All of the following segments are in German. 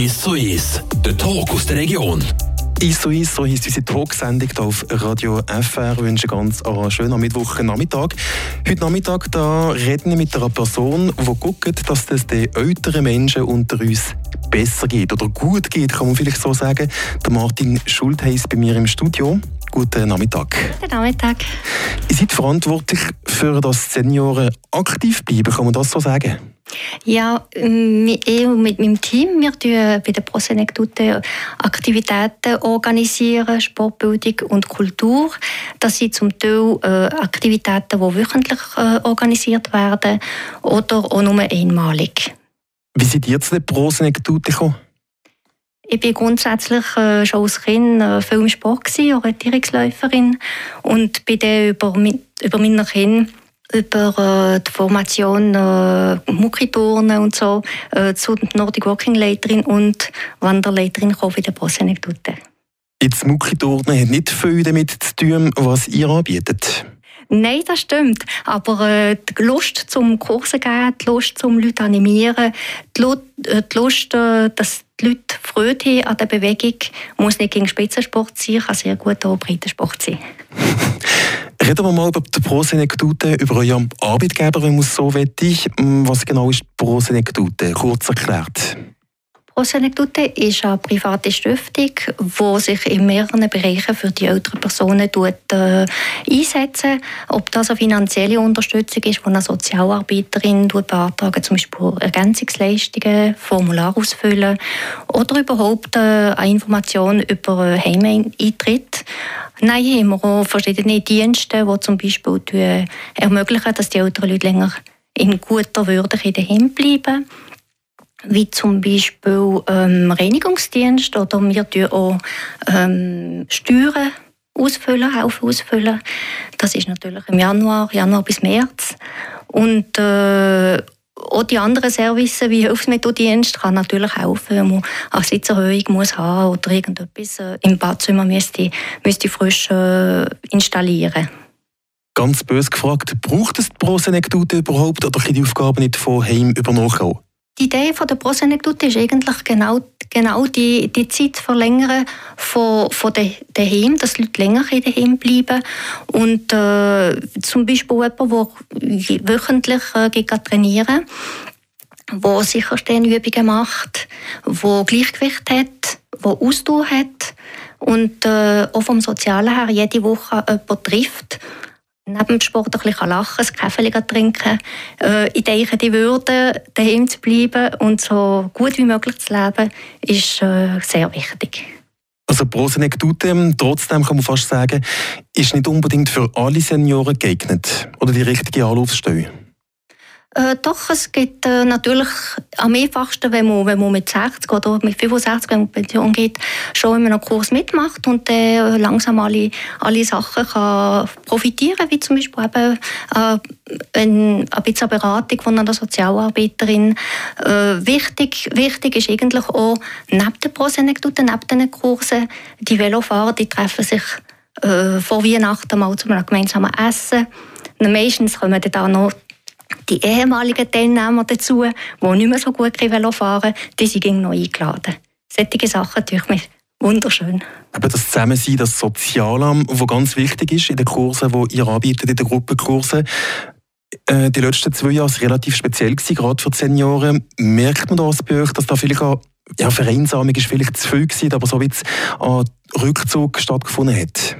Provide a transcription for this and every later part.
Ist so ist. Der Talk aus der Region. Ist so ist, so heisst unsere Talksendung hier auf Radio FR. Ich wünsche ganz einen schönen Mittwochnachmittag. Heute Nachmittag da reden wir mit einer Person, die guckt, dass es den älteren Menschen unter uns besser geht oder gut geht, kann man vielleicht so sagen. Der Martin Schultheis bei mir im Studio. Guten Nachmittag. Guten Nachmittag. Ihr seid verantwortlich für das Senioren aktiv bleiben, kann man das so sagen? Ja, ich mit meinem Team, wir organisieren bei der Prosenectute Aktivitäten organisieren, Sportbildung und Kultur. Das sind zum Teil äh, Aktivitäten, die wöchentlich äh, organisiert werden oder auch nur einmalig. Wie seid ihr zu der Prosenectute gekommen? Ich war grundsätzlich äh, schon als Kind viel im Sport, Orientierungsläuferin und bin dann über, über meine Kinder über äh, die Formation äh, Muckiturnen und so äh, zu Nordic Walking Leiterin und Wanderleiterin bei der Prosenectute. Jetzt Muckiturnen hat nicht viel damit zu tun, was ihr anbietet. Nein, das stimmt. Aber äh, die Lust zum Kurse geben, die Lust zum Leute animieren, die, Lust, äh, die Lust äh, dass die Leute Freude haben an der Bewegung, muss nicht gegen Spitzensport sein, kann sehr gut auch Breitensport sein. Reden wir mal über die Prosenekdute, über euren Arbeitgeber, wenn man es so wette. Was genau ist die Prosenekdute? Kurz erklärt. Prosenekdute ist eine private Stiftung, die sich in mehreren Bereichen für die älteren Personen äh, einsetzen Ob das eine finanzielle Unterstützung ist, die eine Sozialarbeiterin beantragen, zum Beispiel Ergänzungsleistungen, Formular ausfüllen oder überhaupt äh, eine Information über Heimeintritt. Nein, haben wir auch verschiedene Dienste, die zum Beispiel ermöglichen, dass die älteren Leute länger in guter Würde daheim bleiben wie zum Beispiel ähm, Reinigungsdienst oder wir tun auch ähm, Steuern ausfüllen, helfen ausfüllen. Das ist natürlich im Januar, Januar bis März. Und äh, auch die anderen Services wie Hilfsmethoddienst kann natürlich helfen, wenn man eine Sitzerhöhung muss haben oder irgendetwas äh, im Badzimmer müsste, müsste frisch äh, installieren. Ganz bös gefragt, braucht es die Prosenekdute überhaupt oder kann die Aufgabe nicht von Heim übernommen die Idee von der Prosenekdute ist eigentlich genau, genau die, die Zeit verlängern von, von daheim, dass die Leute länger daheim bleiben. Und äh, zum Beispiel jemand, der wöchentlich äh, trainieren der Sicherstehenübungen macht, der Gleichgewicht hat, der Ausdauer hat und äh, auch vom Sozialen her jede Woche jemanden trifft neben dem Sport ein bisschen lachen, ein Kaffee trinken. Äh, ich denke, die Würde, daheim zu bleiben und so gut wie möglich zu leben, ist äh, sehr wichtig. Also Prosenekdute, trotzdem kann man fast sagen, ist nicht unbedingt für alle Senioren geeignet oder die richtige Anlaufstelle. Äh, doch, es gibt äh, natürlich am einfachsten, wenn man, wenn man mit 60 oder mit 65, wenn man Pension geht, schon in einem Kurs mitmacht und dann äh, langsam alle, alle Sachen kann profitieren, wie zum Beispiel eben äh, ein, ein bisschen Beratung von einer Sozialarbeiterin. Äh, wichtig, wichtig ist eigentlich auch, neben den Prosenekdoten, neben den Kursen, die Velofahrer, die treffen sich äh, vor Weihnachten mal zu einem gemeinsamen Essen. Meistens kommen dann da noch die ehemaligen Teilnehmer dazu, die nicht mehr so gut fahren die sind noch eingeladen. Solche Sachen tue ich mir wunderschön. Aber das Zusammensein, das Sozialamt, das ganz wichtig ist in den Kursen, die ihr anbietet, in den Gruppenkursen, äh, die letzten zwei Jahre waren relativ speziell, gerade für die Senioren. Merkt man das bei euch, dass da vielleicht auch ja, Vereinsamung ist vielleicht zu viel gewesen, aber so wie es an Rückzug stattgefunden hat?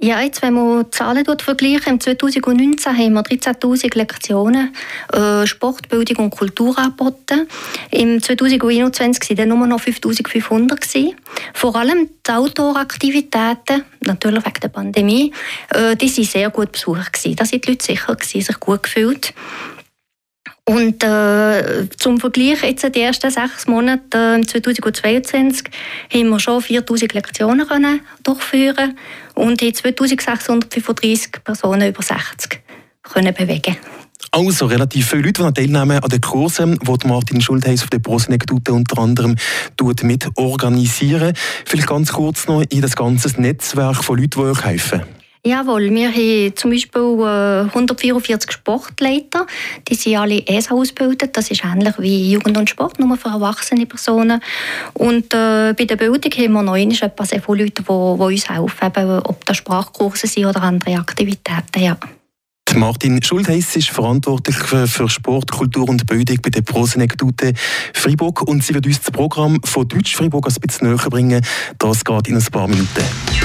Ja, jetzt, wenn man Zahlen vergleichen, im 2019 haben wir 13'000 Lektionen äh, Sportbildung und Kultur angeboten. Im 2021 waren dann nur noch 5'500 Vor allem die Outdoor-Aktivitäten, natürlich wegen der Pandemie, äh, die waren sehr gut besucht. Da sind die Leute sicher, sich gut gefühlt. Und äh, zum Vergleich, jetzt die ersten sechs Monate äh, 2022 haben wir schon 4000 Lektionen können durchführen und haben 2635 Personen über 60 können bewegen. Also relativ viele Leute, die teilnehmen an den Kursen, die Martin Schultheis auf der Prosenekdute unter anderem mit organisieren. Vielleicht ganz kurz noch in das ganze Netzwerk von Leuten, die euch helfen. Jawohl, wir haben zum Beispiel 144 äh, Sportleiter, die sind alle ESA ausgebildet. Das ist ähnlich wie Jugend und Sport, nur für erwachsene Personen. Und äh, bei der Bildung haben wir noch etwa sehr viele Leute, die, die uns helfen, ob das Sprachkurse sind oder andere Aktivitäten. Ja. Martin Schultheiss ist verantwortlich für Sport, Kultur und Bildung bei der Prosenekdute Freiburg und sie wird uns das Programm von Deutsch Freiburg ein bisschen näher bringen. Das geht in ein paar Minuten.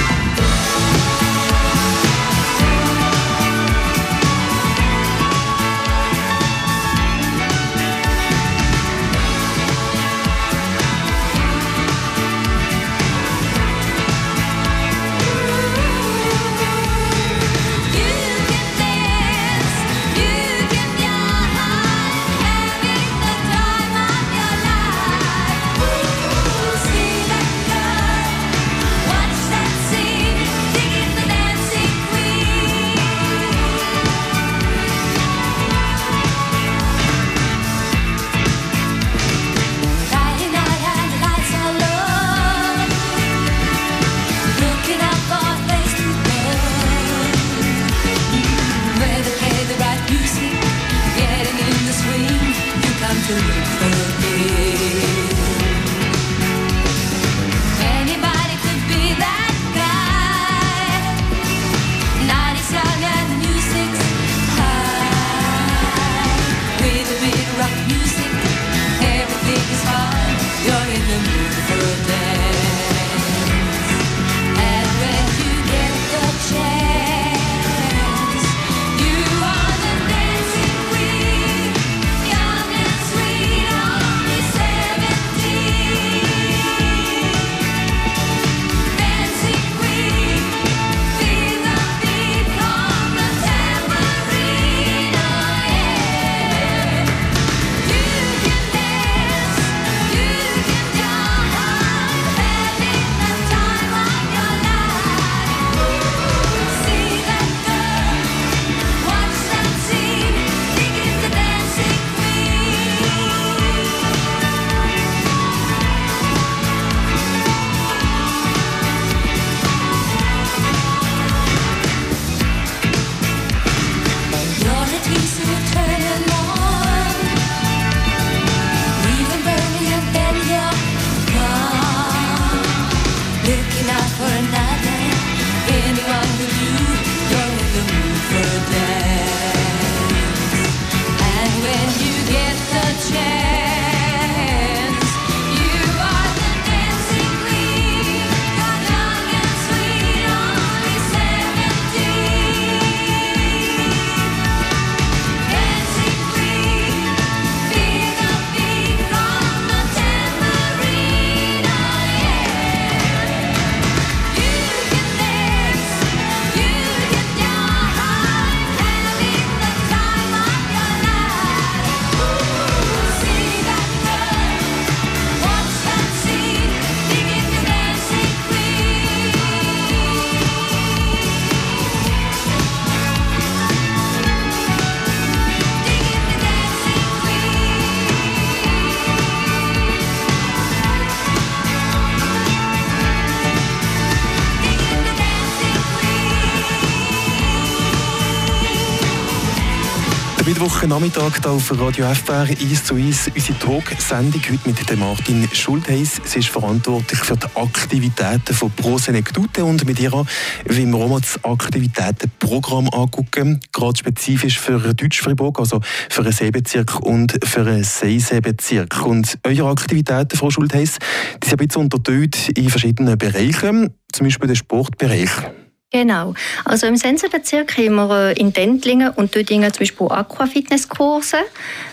Mittwochnachmittag hier auf Radio FR 1 zu 1 unsere Talk-Sendung heute mit Martin Schultheis. Sie ist verantwortlich für die Aktivitäten von Pro Senectute und mit ihr wollen wir auch das Aktivitätenprogramm angucken, gerade spezifisch für Deutsch-Fribourg, also für einen Seebezirk und für einen Seeseebezirk. Und eure Aktivitäten, Frau Schultheis, die sind ein bisschen unterteilt in verschiedenen Bereichen, zum Beispiel den Sportbereich. Genau. Also im Sensorbezirk haben wir äh, in Dentlingen und Dödingen zum Beispiel Aquafitnesskurse.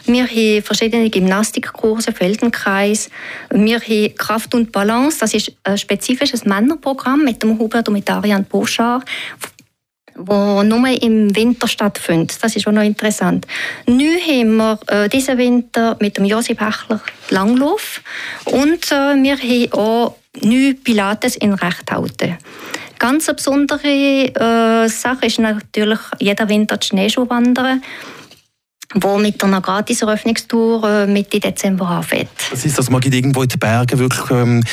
Wir haben verschiedene Gymnastikkurse, Feldenkreis. Wir haben Kraft und Balance. Das ist ein spezifisches Männerprogramm mit dem Hubert und mit Ariane Bouchard wo nur im Winter stattfindet. Das ist auch noch interessant. Neu haben wir äh, diesen Winter mit dem Josip Hechler Langlauf und äh, wir haben auch neu Pilates in Rechthauten. Ganz eine besondere äh, Sache ist natürlich jeder Winter die Schneeschuhwandern wo mit einer Gratis-Eröffnungstour äh, Mitte Dezember anfängt. Das heißt, dass man irgendwo in den Bergen wirklich ähm,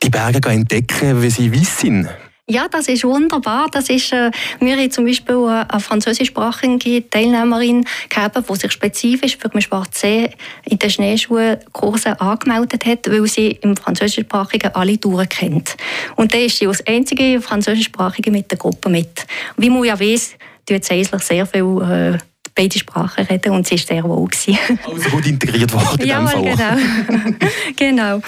die Berge entdecken, wie sie weiß sind? Ja, das ist wunderbar. Das ist, äh, wir haben zum Beispiel eine französischsprachige Teilnehmerin gehabt, die sich spezifisch für den Schwarzsee in den Schneeschuhkursen angemeldet hat, weil sie im französischsprachigen alle Touren kennt. Und da ist sie als einzige französischsprachige mit der Gruppe mit. Wie man ja weiss, tut Seisler sehr viel äh, beide Sprachen reden und sie war sehr wohl. Also gut integriert worden in ja, dem Fall. genau. genau.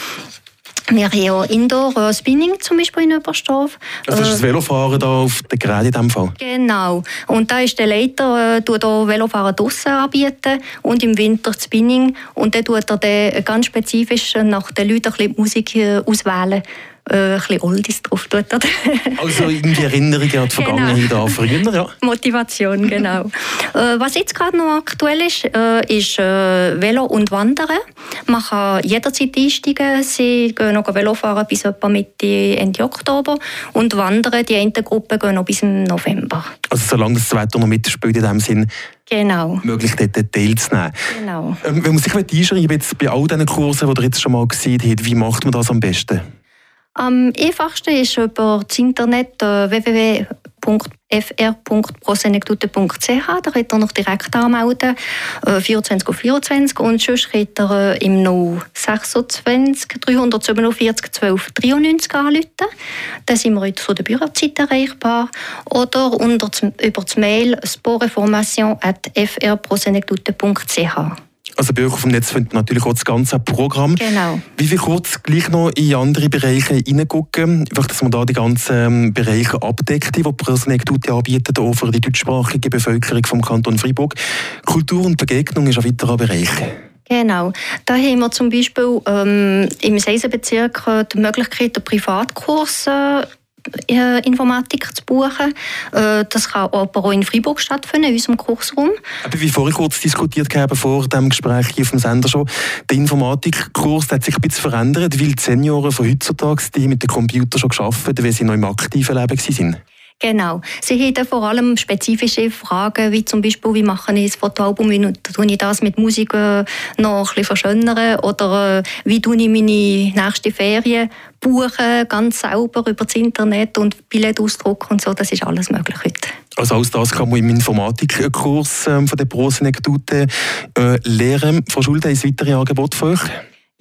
Wir haben ja Indoor-Spinning zum Beispiel in Oberstdorf. Also das ist das Velofahren da auf der Geräte in diesem Fall? Genau. Und da ist der Leiter, äh, tut auch Velofahren draussen anbieten und im Winter Spinning. Und dann tut er dann ganz spezifisch nach den Leuten ein bisschen Musik äh, auswählen äh, ein bisschen Oldies drauf tut. also irgendwie Erinnerungen an die genau. Vergangenheit genau. an früher, ja. Motivation, genau. äh, was jetzt gerade noch aktuell ist, äh, ist äh, Velo und Wandern. Man kann jederzeit einsteigen. Sie gehen noch Velo fahren bis etwa Mitte, Ende Oktober und wandern, die eine Gruppe gehen noch bis November. Also solange das Wetter noch mitspielt in dem Sinn, Genau. möglich dort teilzunehmen. Genau. Ähm, wenn man sich einschreiben jetzt bei all diesen Kursen, die ihr jetzt schon mal gesehen habt, wie macht man das am besten? Am einfachsten ist über das Internet äh, www.fr.prosenectute.ch. Da könnt ihr noch direkt anmelden, äh, 24 auf 24. Und sonst könnt ihr äh, im 026 347 12 93 anrufen. Da sind wir heute von der Bürozeit erreichbar. Oder unter, über das Mail sporeformation.frprosenectute.ch. Also bei euch auf dem Netz findet man natürlich auch das ganze Programm. Genau. Wie viel kurz gleich noch in andere Bereiche hineingucken, einfach, dass man da die ganzen ähm, Bereiche abdeckt, die Prosnektuti anbietet, auch für die deutschsprachige Bevölkerung vom Kanton Freiburg. Kultur und Begegnung ist ein weiterer Bereich. Genau. Da haben wir zum Beispiel ähm, im Seisenbezirk äh, die Möglichkeit, einen Privatkurs äh, äh, Informatik zu buchen. Äh, das kann aber auch in Freiburg stattfinden, in unserem Kursraum. Aber wie vorhin kurz diskutiert haben, vor dem Gespräch hier auf dem Sender schon, der Informatikkurs hat sich ein bisschen verändert, weil die Senioren von heutzutage die mit dem Computer schon geschafft haben, weil sie noch im aktiven Leben waren. Genau. Sie haben vor allem spezifische Fragen, wie zum Beispiel, wie mache ich ein Fotoalbum, wie tue ich das mit Musik äh, noch ein bisschen verschönern oder äh, wie tue ich meine nächste Ferien buchen, ganz sauber über das Internet und Billett ausdrucken und so, das ist alles möglich heute. Also alles das kann man im Informatikkurs äh, von der Prosenekdute äh, lernen. Frau Schulde, ein weiteres Angebot für euch?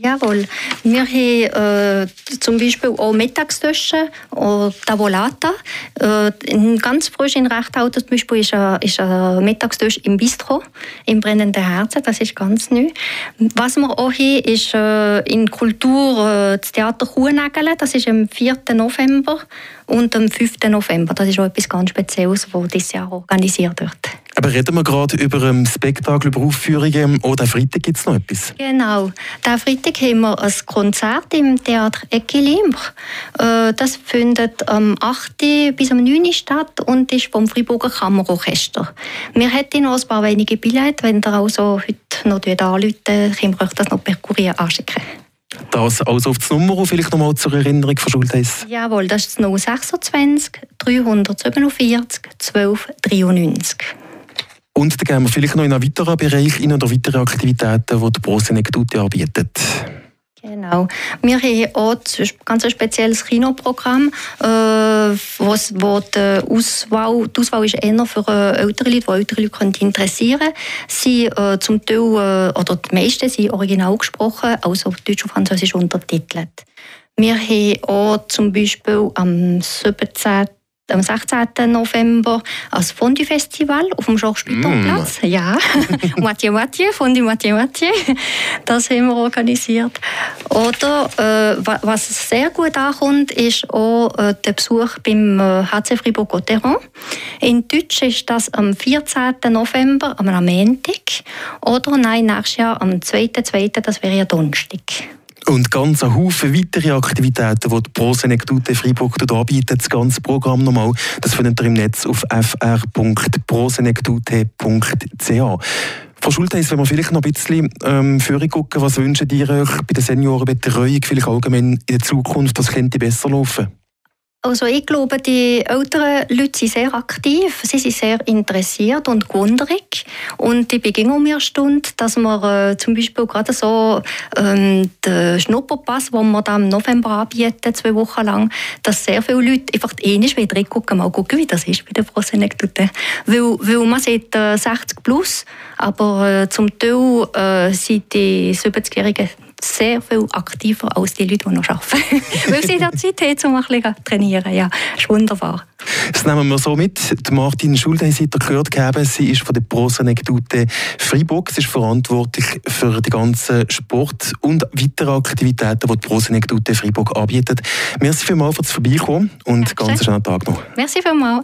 Jawohl. Wir haben äh, zum Beispiel auch Mittagstische, auch Tavolata. Äh, ganz frisch in Rechtauto zum Beispiel ist ein, ist ein Mittagstisch im Bistro, im brennenden Herzen. Das ist ganz neu. Was wir auch haben, ist äh, in Kultur äh, das Theater Kuhnägele. Das ist am 4. November und am 5. November. Das ist auch etwas ganz Spezielles, das dieses Jahr organisiert wird. Aber reden wir gerade über ein Spektakel, über Aufführungen. Oder Freitag gibt es noch etwas? Genau. Der Freitag haben wir ein Konzert im Theater Equilibre. Äh, das findet am 8. bis am 9. statt und ist vom Freiburger Kammerorchester. Wir hätten noch ein paar wenige Billette. Wenn ihr also heute noch anrufen können wir euch das noch per Kurier anschicken. Das also auf die Nummer, vielleicht noch mal zur Erinnerung von Schultheiss. Jawohl, das ist 026 347 12 93. Und dann gehen wir vielleicht noch in einen weiteren Bereich in oder weitere Aktivitäten, die die Prosenektuti anbietet. Genau. Wir haben auch ein ganz spezielles Kinoprogramm, äh, wo die Auswahl, die Auswahl ist eher für äh, ältere Leute, die ältere Leute interessieren können. Sie äh, zum Teil, äh, oder die meisten sind original gesprochen, also Deutsch und Französisch untertitelt. Wir haben auch zum Beispiel am 17 am 16. November als Fondue-Festival auf dem Georges-Python-Platz. Mm. Ja, Moitié Moitié, Fondue Moitié Moitié. Das haben wir organisiert. Oder äh, was sehr gut ankommt, ist auch äh, der Besuch beim HC äh, Fribourg-Gotteron. In Deutsch ist das am 14. November, am Montag. Oder nein, nächstes Jahr am 2.2., das wäre ja Donnerstag. Und ganz ein Haufen weitere Aktivitäten, die die Prosenekdute Freiburg anbietet, das ganze Programm nochmal, das findet ihr im Netz auf fr.prosenekdute.ch. Frau Schulteis, wenn wir vielleicht noch ein bisschen ähm, gucken, was wünschen ihr euch bei der Seniorenbetreuung, vielleicht allgemein in der Zukunft, was könnte besser laufen? Also ich glaube, die älteren Leute sind sehr aktiv, sie sind sehr interessiert und gewundrig. Und bin um mir Stunde, dass wir äh, zum Beispiel gerade so ähm, den Schnupperpass, den wir dann im November anbieten, zwei Wochen lang, dass sehr viele Leute einfach ähnlich wieder reingucken, mal gucken, wie das ist bei der Prosenektote. Weil, weil man sieht äh, 60 plus, aber äh, zum Teil äh, sind die 70-Jährigen sehr viel aktiver als die Leute, die noch arbeiten. Weil sie da Zeit haben, um ein bisschen zu trainieren. Ja, ist wunderbar. Das nehmen wir so mit. Die Martin Schuldein hat gehört gegeben. Sie ist von der Prosenekdute Freiburg. Sie ist verantwortlich für die ganzen Sport- und weitere Aktivitäten, die die Prosenekdute Freiburg anbietet. Merci vielmals fürs Vorbeikommen und Dankeschön. ganz schönen Tag noch. Merci vielmals.